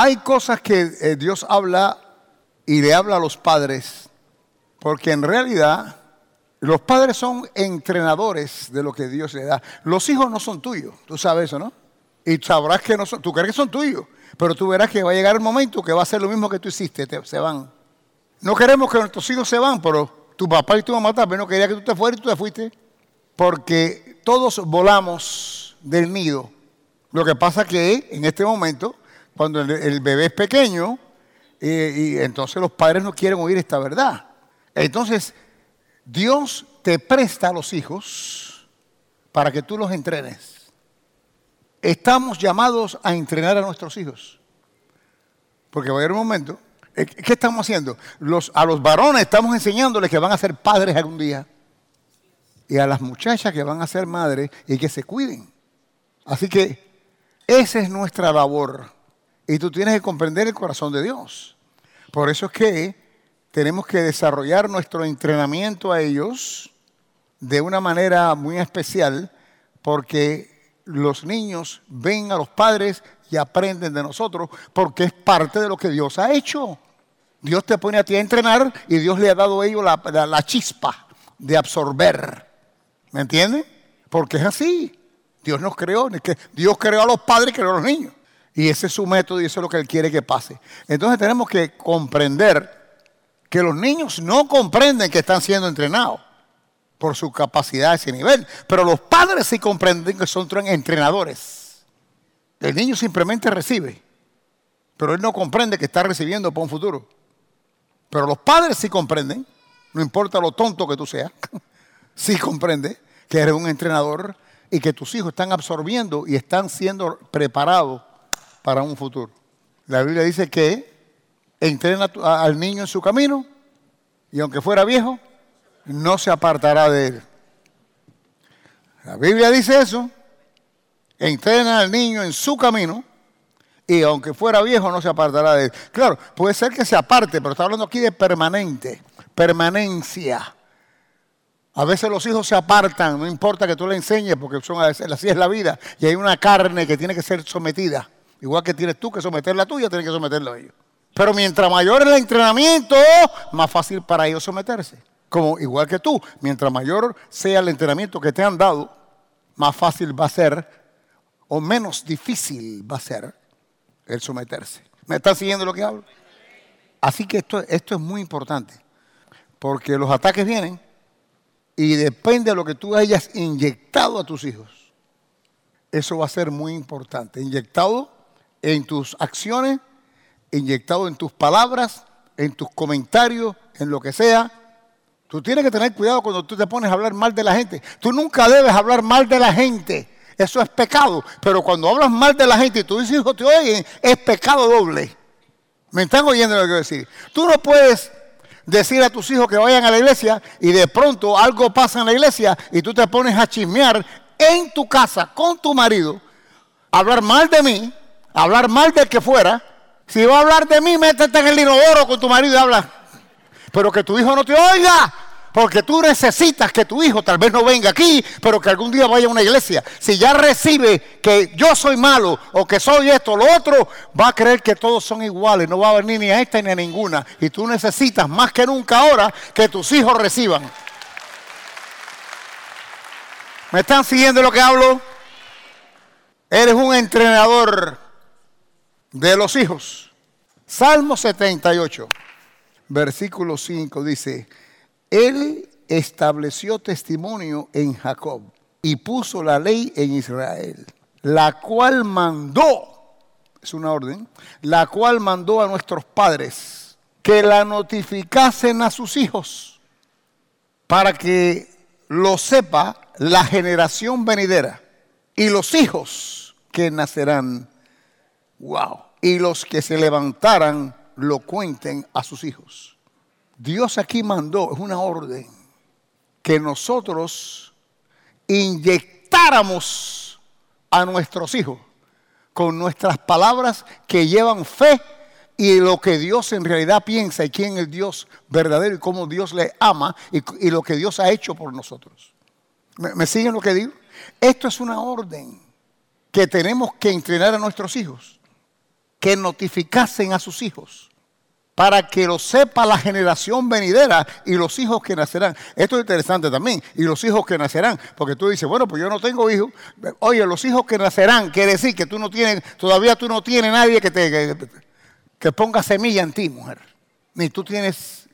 Hay cosas que eh, Dios habla y le habla a los padres, porque en realidad los padres son entrenadores de lo que Dios le da. Los hijos no son tuyos, tú sabes eso, ¿no? Y sabrás que no son, tú crees que son tuyos, pero tú verás que va a llegar el momento que va a ser lo mismo que tú hiciste, se van. No queremos que nuestros hijos se van, pero tu papá y tu mamá también no querían que tú te fueras y tú te fuiste. Porque todos volamos del nido. Lo que pasa que en este momento, cuando el, bebé es pequeño, y entonces los padres no quieren oír esta verdad. Entonces, Dios te presta a los hijos para que tú los entrenes. Estamos llamados a entrenar a nuestros hijos. Porque va a haber un momento. Eh, ¿Qué estamos haciendo? A los varones estamos enseñándoles que van a ser padres algún día. Y a las muchachas que van a ser madres y que se cuiden. Así que esa es nuestra labor. Y tú tienes que comprender el corazón de Dios. Por eso es que tenemos que desarrollar nuestro entrenamiento a ellos de una manera muy especial porque los niños ven a los padres y aprenden de nosotros porque es parte de lo que Dios ha hecho. Dios te pone a ti a entrenar y Dios le ha dado a ellos la, chispa de absorber. ¿Me entiendes? Porque es así. Dios nos creó. Dios creó a los padres y creó a los niños. Y ese es su método y eso es lo que Él quiere que pase. Entonces tenemos que comprender que los niños no comprenden que están siendo entrenados por su capacidad ese nivel, pero los padres sí comprenden que son entrenadores. El niño simplemente recibe, pero él no comprende que está recibiendo para un futuro. Pero los padres sí comprenden, no importa lo tonto que tú seas, sí comprende que eres un entrenador y que tus hijos están absorbiendo y están siendo preparados para un futuro. La Biblia dice que entrena al niño en su camino y aunque fuera viejo, no se apartará de él. La Biblia dice eso. Entrena al niño en su camino y aunque fuera viejo no se apartará de él. Claro, puede ser que se aparte, pero está hablando aquí de permanente, permanencia. A veces los hijos se apartan, no importa que tú le enseñes, porque son, así es la vida. Y hay una carne que tiene que ser sometida. Igual que tienes tú que someter la tuya, tienes que someterla a ellos. Pero mientras mayor el entrenamiento, más fácil para ellos someterse. Como igual que tú, mientras mayor sea el entrenamiento que te han dado, más fácil va a ser o menos difícil va a ser el someterse. ¿Me están siguiendo lo que hablo? Así que esto, esto es muy importante, porque los ataques vienen y depende de lo que tú hayas inyectado a tus hijos. Eso va a ser muy importante. Inyectado en tus acciones inyectado en tus palabras, en tus comentarios, en lo que sea. Tú tienes que tener cuidado cuando tú te pones a hablar mal de la gente. Tú nunca debes hablar mal de la gente. Eso es pecado. Pero cuando hablas mal de la gente y tus hijos te oyen, es pecado doble. ¿Me están oyendo lo que quiero decir? Tú no puedes decir a tus hijos que vayan a la iglesia y de pronto algo pasa en la iglesia y tú te pones a chismear en tu casa con tu marido, hablar mal de mí, hablar mal del que fuera, si va a hablar de mí, métete en el inodoro con tu marido y habla. Pero que tu hijo no te oiga. Porque tú necesitas que tu hijo tal vez no venga aquí, pero que algún día vaya a una iglesia. Si ya recibe que yo soy malo o que soy esto o lo otro, va a creer que todos son iguales. No va a venir ni a esta ni a ninguna. Y tú necesitas más que nunca ahora que tus hijos reciban. ¿Me están siguiendo lo que hablo? Eres un entrenador de los hijos. Salmo 78, versículo 5 dice, Él estableció testimonio en Jacob y puso la ley en Israel, la cual mandó, es una orden, la cual mandó a nuestros padres que la notificasen a sus hijos para que lo sepa la generación venidera y los hijos que nacerán Wow. Y los que se levantaran lo cuenten a sus hijos. Dios aquí mandó, es una orden, que nosotros inyectáramos a nuestros hijos con nuestras palabras que llevan fe y lo que Dios en realidad piensa y quién es el Dios verdadero y cómo Dios le ama y, lo que Dios ha hecho por nosotros. ¿Me, ¿Me siguen lo que digo? Esto es una orden que tenemos que entrenar a nuestros hijos. Que notificasen a sus hijos para que lo sepa la generación venidera y los hijos que nacerán. Esto es interesante también, y los hijos que nacerán, porque tú dices, bueno, pues yo no tengo hijos. Oye, los hijos que nacerán quiere decir que tú no tienes, todavía tú no tienes nadie que te que, ponga semilla en ti, mujer. Ni tú tienes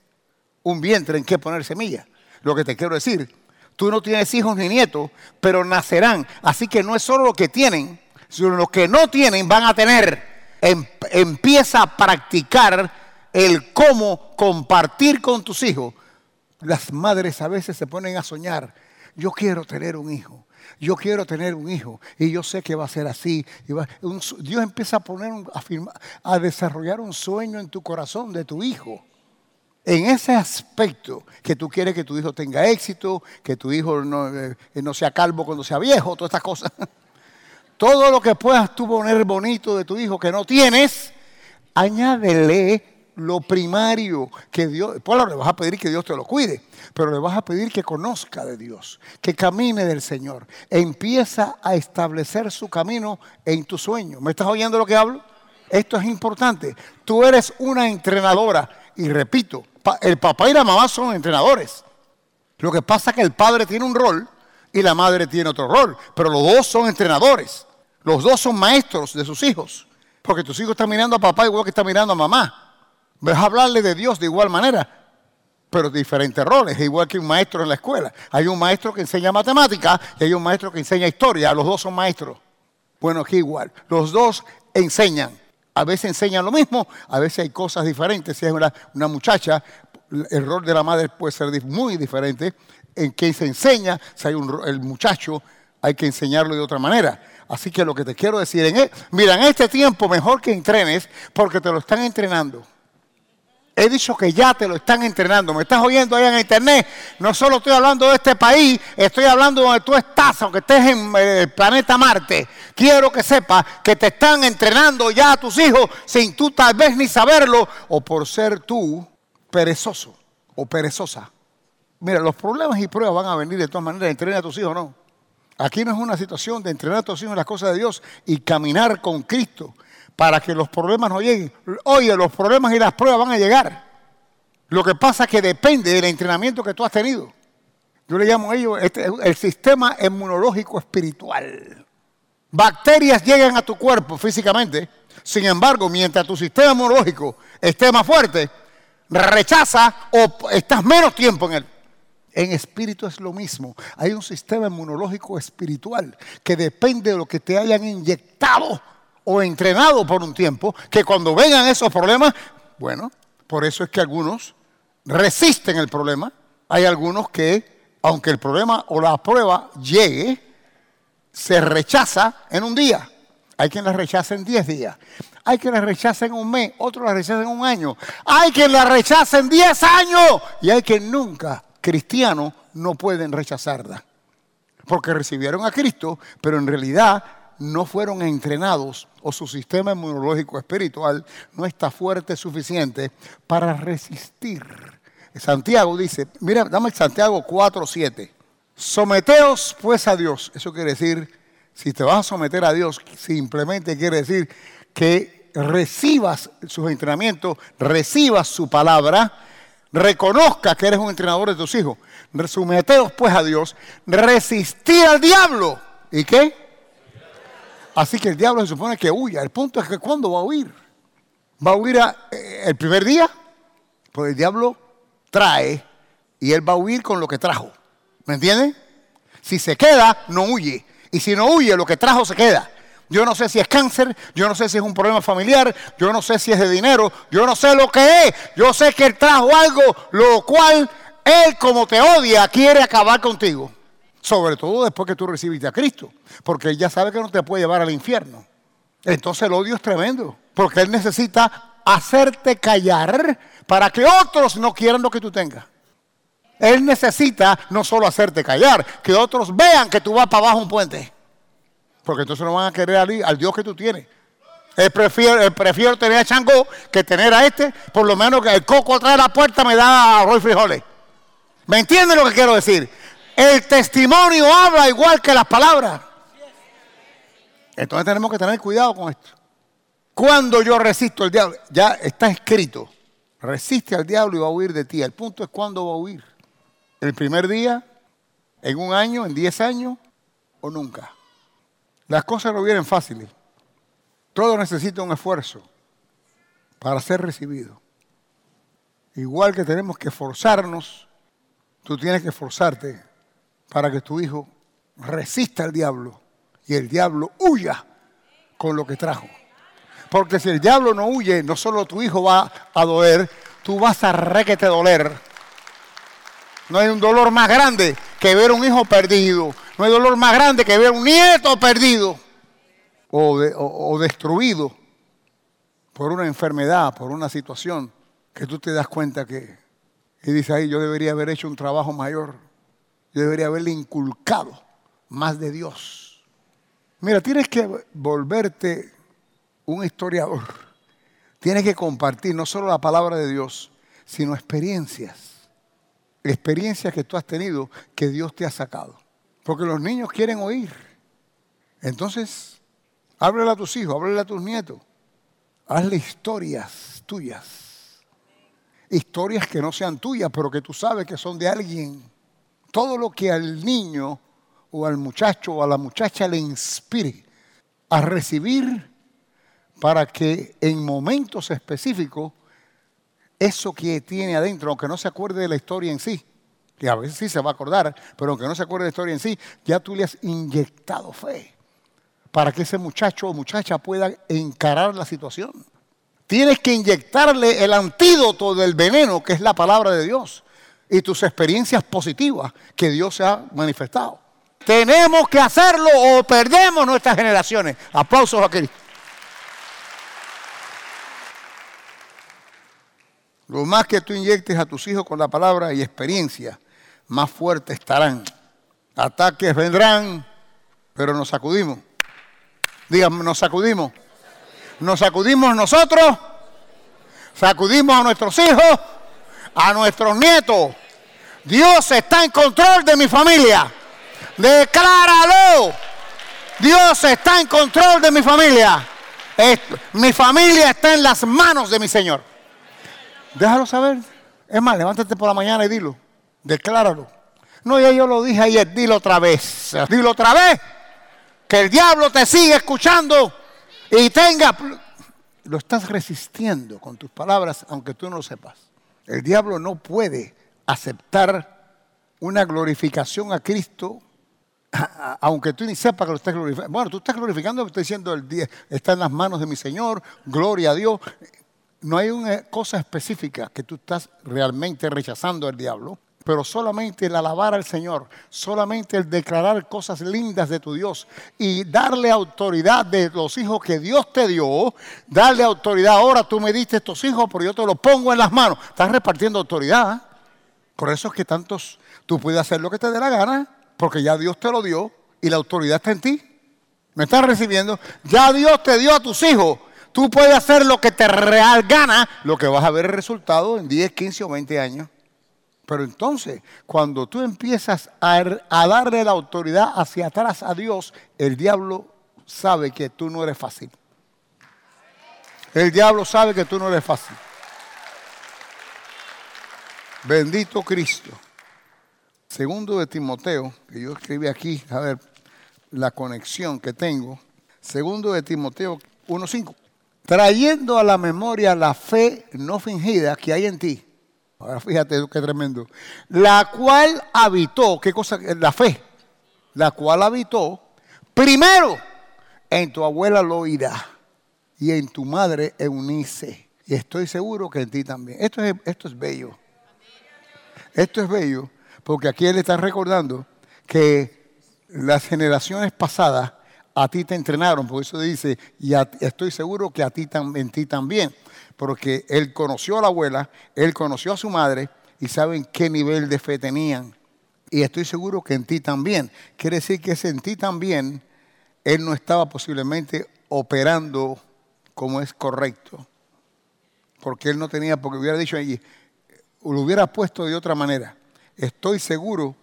un vientre en que poner semilla. Lo que te quiero decir, tú no tienes hijos ni nietos, pero nacerán. Así que no es solo lo que tienen, sino los que no tienen van a tener. Em, empieza a practicar el cómo compartir con tus hijos. Las madres a veces se ponen a soñar, yo quiero tener un hijo, yo quiero tener un hijo y yo sé que va a ser así. Dios empieza a poner, a, a desarrollar un sueño en tu corazón de tu hijo. En ese aspecto que tú quieres que tu hijo tenga éxito, que tu hijo no, eh, no sea calvo cuando sea viejo, todas estas cosas. Todo lo que puedas tú poner bonito de tu hijo que no tienes, añádele lo primario que Dios, pues le vas a pedir que Dios te lo cuide, pero le vas a pedir que conozca de Dios, que camine del Señor. empieza a establecer su camino en tu sueño. ¿Me estás oyendo lo que hablo? Esto es importante. Tú eres una entrenadora y repito, el papá y la mamá son entrenadores. Lo que pasa es que el padre tiene un rol y la madre tiene otro rol, pero los dos son entrenadores. Los dos son maestros de sus hijos, porque tus hijos están mirando a papá igual que están mirando a mamá. Vas a hablarle de Dios de igual manera, pero diferentes roles, igual que un maestro en la escuela. Hay un maestro que enseña matemática y hay un maestro que enseña historia. Los dos son maestros. Bueno, aquí igual. Los dos enseñan. A veces enseñan lo mismo, a veces hay cosas diferentes. Si es una, muchacha, el rol de la madre puede ser muy diferente en que se enseña. Si hay un, el muchacho, hay que enseñarlo de otra manera. Así que lo que te quiero decir, en, e, mira, en este tiempo mejor que entrenes porque te lo están entrenando. He dicho que ya te lo están entrenando. ¿Me estás oyendo ahí en internet? No solo estoy hablando de este país, estoy hablando de donde tú estás, aunque estés en eh, el planeta Marte. Quiero que sepas que te están entrenando ya a tus hijos sin tú tal vez ni saberlo o por ser tú perezoso o perezosa. Mira, los problemas y pruebas van a venir de todas maneras. Entrena a tus hijos, no. Aquí no es una situación de entrenar a tus hijos en las cosas de Dios y caminar con Cristo para que los problemas no lleguen. Oye, los problemas y las pruebas van a llegar. Lo que pasa es que depende del entrenamiento que tú has tenido. Yo le llamo a ello este, el sistema inmunológico espiritual. Bacterias llegan a tu cuerpo físicamente, sin embargo, mientras tu sistema inmunológico esté más fuerte, rechaza o estás menos tiempo en él. En espíritu es lo mismo. Hay un sistema inmunológico espiritual que depende de lo que te hayan inyectado o entrenado por un tiempo, que cuando vengan esos problemas, bueno, por eso es que algunos resisten el problema. Hay algunos que, aunque el problema o la prueba llegue, se rechaza en un día. Hay quien la rechaza en 10 días. Hay quien la rechaza en un mes. Otros la rechazan en un año. Hay quien la rechaza en 10 años. Y hay quien nunca, cristianos, no pueden rechazarla. Porque recibieron a Cristo, pero en realidad no fueron entrenados o su sistema inmunológico espiritual no está fuerte suficiente para resistir. Santiago dice, mira, dame Santiago 4, 7. Someteos pues a Dios. Eso quiere decir, si te vas a someter a Dios, simplemente quiere decir que recibas sus entrenamientos, recibas su palabra, reconozca que eres un entrenador de tus hijos. Someteos pues a Dios, resistir al diablo. ¿Y qué? Así que el diablo se supone que huya. El punto es que ¿cuándo va a huir? ¿Va a huir eh, el primer día? Pues el diablo trae y él va a huir con lo que trajo. ¿Me entienden? Si se queda, no huye. Y si no huye, lo que trajo se queda. Yo no sé si es cáncer, yo no sé si es un problema familiar, yo no sé si es de dinero, yo no sé lo que es. Yo sé que él trajo algo, lo cual él como te odia quiere acabar contigo. Sobre todo después que tú recibiste a Cristo. Porque Él ya sabe que no te puede llevar al infierno. Entonces el odio es tremendo. Porque Él necesita hacerte callar para que otros no quieran lo que tú tengas. Él necesita no solo hacerte callar, que otros vean que tú vas para abajo un puente. Porque entonces no van a querer al, Dios que tú tienes. Él prefiero tener a Changó que tener a este. Por lo menos que el coco atrás de la puerta me da arroz y frijoles. ¿Me entienden lo que quiero decir? El testimonio habla igual que las palabras. Entonces tenemos que tener cuidado con esto. Cuando yo resisto al diablo, ya está escrito, resiste al diablo y va a huir de ti. El punto es cuándo va a huir. ¿El primer día? ¿En un año? ¿En diez años? ¿O nunca? Las cosas no vienen fáciles. Todo necesita un esfuerzo para ser recibido. Igual que tenemos que forzarnos, tú tienes que esforzarte para que tu hijo resista al diablo y el diablo huya con lo que trajo. Porque si el diablo no huye, no solo tu hijo va a doler, tú vas a requete doler. No hay un dolor más grande que ver un hijo perdido. No hay dolor más grande que ver un nieto perdido o, o destruido por una enfermedad, por una situación que tú te das cuenta que, y dices ahí, yo debería haber hecho un trabajo mayor. Yo debería haberle inculcado más de Dios. Mira, tienes que volverte un historiador. Tienes que compartir no solo la palabra de Dios, sino experiencias. Experiencias que tú has tenido que Dios te ha sacado. Porque los niños quieren oír. Entonces, háblale a tus hijos, háblale a tus nietos. Hazle historias tuyas. Historias que no sean tuyas, pero que tú sabes que son de alguien todo lo que al niño o al muchacho o a la muchacha le inspire a recibir para que en momentos específicos eso que tiene adentro, aunque no se acuerde de la historia en sí, que a veces sí se va a acordar, pero aunque no se acuerde de la historia en sí, ya tú le has inyectado fe para que ese muchacho o muchacha pueda encarar la situación. Tienes que inyectarle el antídoto del veneno que es la palabra de Dios y tus experiencias positivas que Dios se ha manifestado. Tenemos que hacerlo o perdemos nuestras generaciones. Aplausos a Cristo. Lo más que tú inyectes a tus hijos con la palabra y experiencia, más fuertes estarán. Ataques vendrán, pero nos sacudimos. Díganme, nos sacudimos. Nos sacudimos nosotros, sacudimos a nuestros hijos a nuestros nietos. Dios está en control de mi familia. Decláralo. Dios está en control de mi familia. mi familia está en las manos de mi Señor. Déjalo saber. Es más, levántate por la mañana y dilo. Decláralo. No, ya yo lo dije ayer, dilo otra vez. Dilo otra vez. Que el diablo te sigue escuchando y tenga... Lo estás resistiendo con tus palabras, aunque tú no lo sepas. El diablo no puede aceptar una glorificación a Cristo, aunque tú ni sepas que lo estás glorificando. Bueno, tú estás glorificando, estoy diciendo, el día está en las manos de mi Señor, gloria a Dios. No hay una cosa específica que tú estás realmente rechazando al diablo pero solamente el alabar al Señor, solamente el declarar cosas lindas de tu Dios y darle autoridad de los hijos que Dios te dio, darle autoridad. Ahora tú me diste estos hijos, pero yo te los pongo en las manos. Estás repartiendo autoridad. Por eso es que tantos, tú puedes hacer lo que te dé la gana, porque ya Dios te lo dio y la autoridad está en ti. ¿Me estás recibiendo? Ya Dios te dio a tus hijos. Tú puedes hacer lo que te real gana, lo que vas a ver el resultado en 10, 15 o 20 años. Pero entonces, cuando tú empiezas a, darle la autoridad hacia atrás a Dios, el diablo sabe que tú no eres fácil. El diablo sabe que tú no eres fácil. Bendito Cristo. Segundo de Timoteo, que yo escribí aquí, a ver la conexión que tengo. Segundo de Timoteo 1.5. Trayendo a la memoria la fe no fingida que hay en ti Ahora fíjate qué tremendo. La cual habitó, ¿qué cosa? La fe. La cual habitó primero en tu abuela Loida y en tu madre Eunice. Y estoy seguro que en ti también. Esto es, esto es bello. Esto es bello porque aquí él está recordando que las generaciones pasadas a ti te entrenaron, por eso dice, y estoy seguro que a ti, en ti también porque él conoció a la abuela, él conoció a su madre y saben qué nivel de fe tenían. Y estoy seguro que en ti también. Quiere decir que en ti también él no estaba posiblemente operando como es correcto. Porque él no tenía, porque hubiera dicho allí, lo hubiera puesto de otra manera. Estoy seguro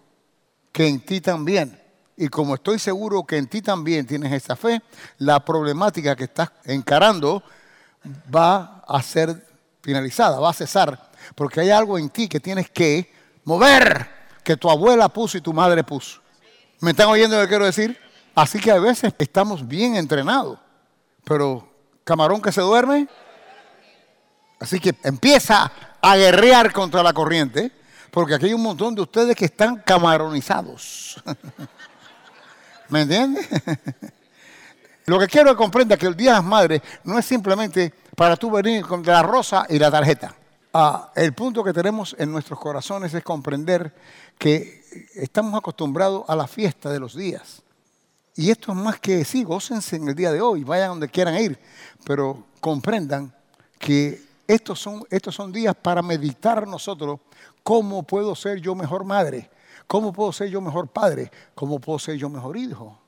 que en ti también. Y como estoy seguro que en ti también tienes esa fe, la problemática que estás encarando va a ser finalizada, va a cesar, porque hay algo en ti que tienes que mover, que tu abuela puso y tu madre puso. ¿Me están oyendo lo que quiero decir? Así que a veces estamos bien entrenados, pero camarón que se duerme, así que empieza a guerrear contra la corriente, porque aquí hay un montón de ustedes que están camaronizados. ¿Me entiendes? Lo que quiero que comprenda que el Día de las Madres no es simplemente para tú venir con la rosa y la tarjeta. Ah, el punto que tenemos en nuestros corazones es comprender que estamos acostumbrados a la fiesta de los días. Y esto es más que sí, gócense en el día de hoy, vayan donde quieran ir, pero comprendan que estos son, estos son días para meditar nosotros cómo puedo ser yo mejor madre, cómo puedo ser yo mejor padre, cómo puedo ser yo mejor hijo.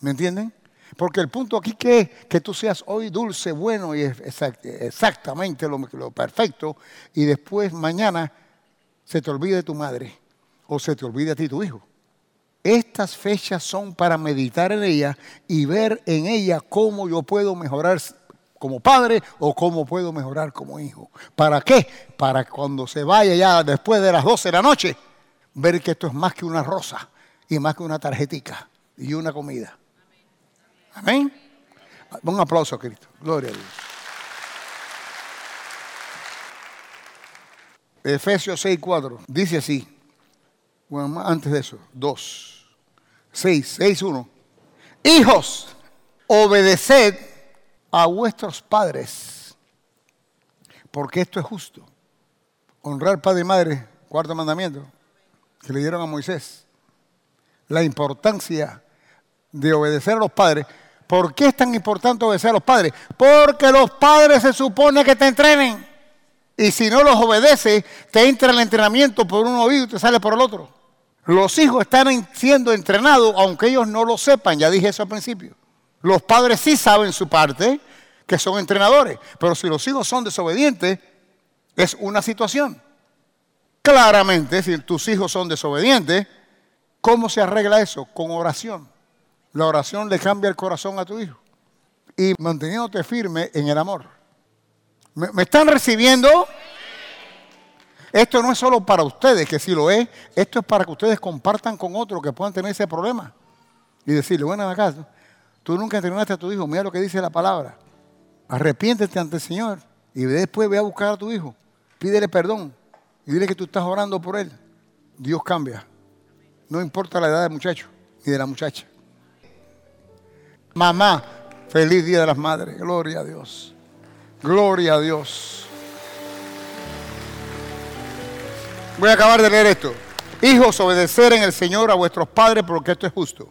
¿Me entienden? Porque el punto aquí que es que tú seas hoy dulce, bueno y exactamente lo, perfecto y después mañana se te olvide tu madre o se te olvide a ti tu hijo. Estas fechas son para meditar en ella y ver en ella cómo yo puedo mejorar como padre o cómo puedo mejorar como hijo. ¿Para qué? Para cuando se vaya ya después de las 12 de la noche, ver que esto es más que una rosa y más que una tarjetica y una comida. Amén. Un aplauso a Cristo. Gloria a Dios. Efesios 6, 4. Dice así. Antes de eso, 2. 6, 6, 1. Hijos, obedeced a vuestros padres, porque esto es justo. Honrar padre y madre, cuarto mandamiento, que le dieron a Moisés. La importancia de obedecer a los padres ¿Por qué es tan importante obedecer a los padres? Porque los padres se supone que te entrenen. Y si no los obedeces, te entra el entrenamiento por un oído y te sale por el otro. Los hijos están siendo entrenados aunque ellos no lo sepan, ya dije eso al principio. Los padres sí saben su parte, que son entrenadores, pero si los hijos son desobedientes, es una situación. Claramente, si tus hijos son desobedientes, ¿cómo se arregla eso? Con oración. La oración le cambia el corazón a tu hijo. Y manteniéndote firme en el amor. ¿Me, están recibiendo? Esto no es solo para ustedes, que sí lo es. Esto es para que ustedes compartan con otros que puedan tener ese problema. Y decirle, bueno, acá, tú nunca entrenaste a tu hijo. Mira lo que dice la palabra. Arrepiéntete ante el Señor. Y después ve a buscar a tu hijo. Pídele perdón. Y dile que tú estás orando por él. Dios cambia. No importa la edad del muchacho ni de la muchacha. Mamá, feliz Día de las Madres. Gloria a Dios. Gloria a Dios. Voy a acabar de leer esto. Hijos, obedecer en el Señor a vuestros padres porque esto es justo.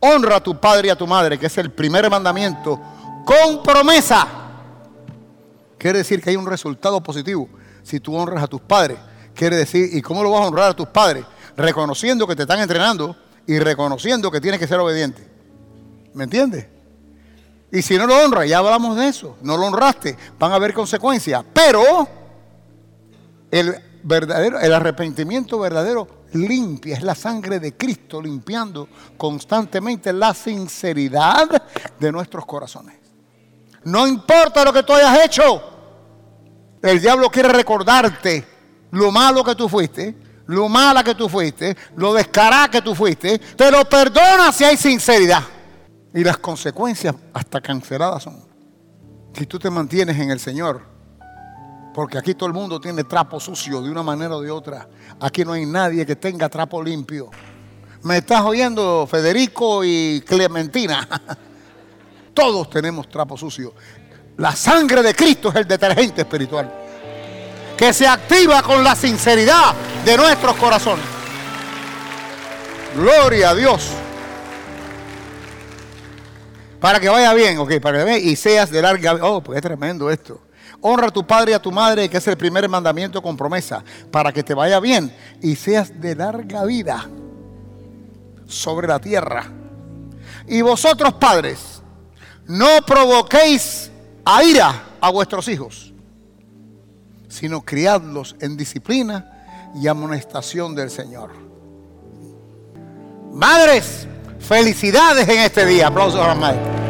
Honra a tu padre y a tu madre, que es el primer mandamiento, con promesa. Quiere decir que hay un resultado positivo si tú honras a tus padres. Quiere decir, ¿y cómo lo vas a honrar a tus padres? Reconociendo que te están entrenando y reconociendo que tienes que ser obediente. ¿Me entiendes? Y si no lo honra, ya hablamos de eso, no lo honraste, van a haber consecuencias. Pero el verdadero, el arrepentimiento verdadero limpia, es la sangre de Cristo limpiando constantemente la sinceridad de nuestros corazones. No importa lo que tú hayas hecho, el diablo quiere recordarte lo malo que tú fuiste, lo mala que tú fuiste, lo descarada que tú fuiste, te lo perdona si hay sinceridad. Y las consecuencias hasta canceladas son. Si tú te mantienes en el Señor, porque aquí todo el mundo tiene trapo sucio de una manera o de otra. Aquí no hay nadie que tenga trapo limpio. ¿Me estás oyendo, Federico y Clementina? Todos tenemos trapo sucio. La sangre de Cristo es el detergente espiritual. Que se activa con la sinceridad de nuestros corazones. Gloria a Dios. Para que vaya bien, ok, para que vaya y seas de larga vida. Oh, pues es tremendo esto. Honra a tu padre y a tu madre, que es el primer mandamiento con promesa, para que te vaya bien y seas de larga vida sobre la tierra. Y vosotros, padres, no provoquéis a ira a vuestros hijos, sino criadlos en disciplina y amonestación del Señor. Madres, felicidades en este día. Aplausos a las madres.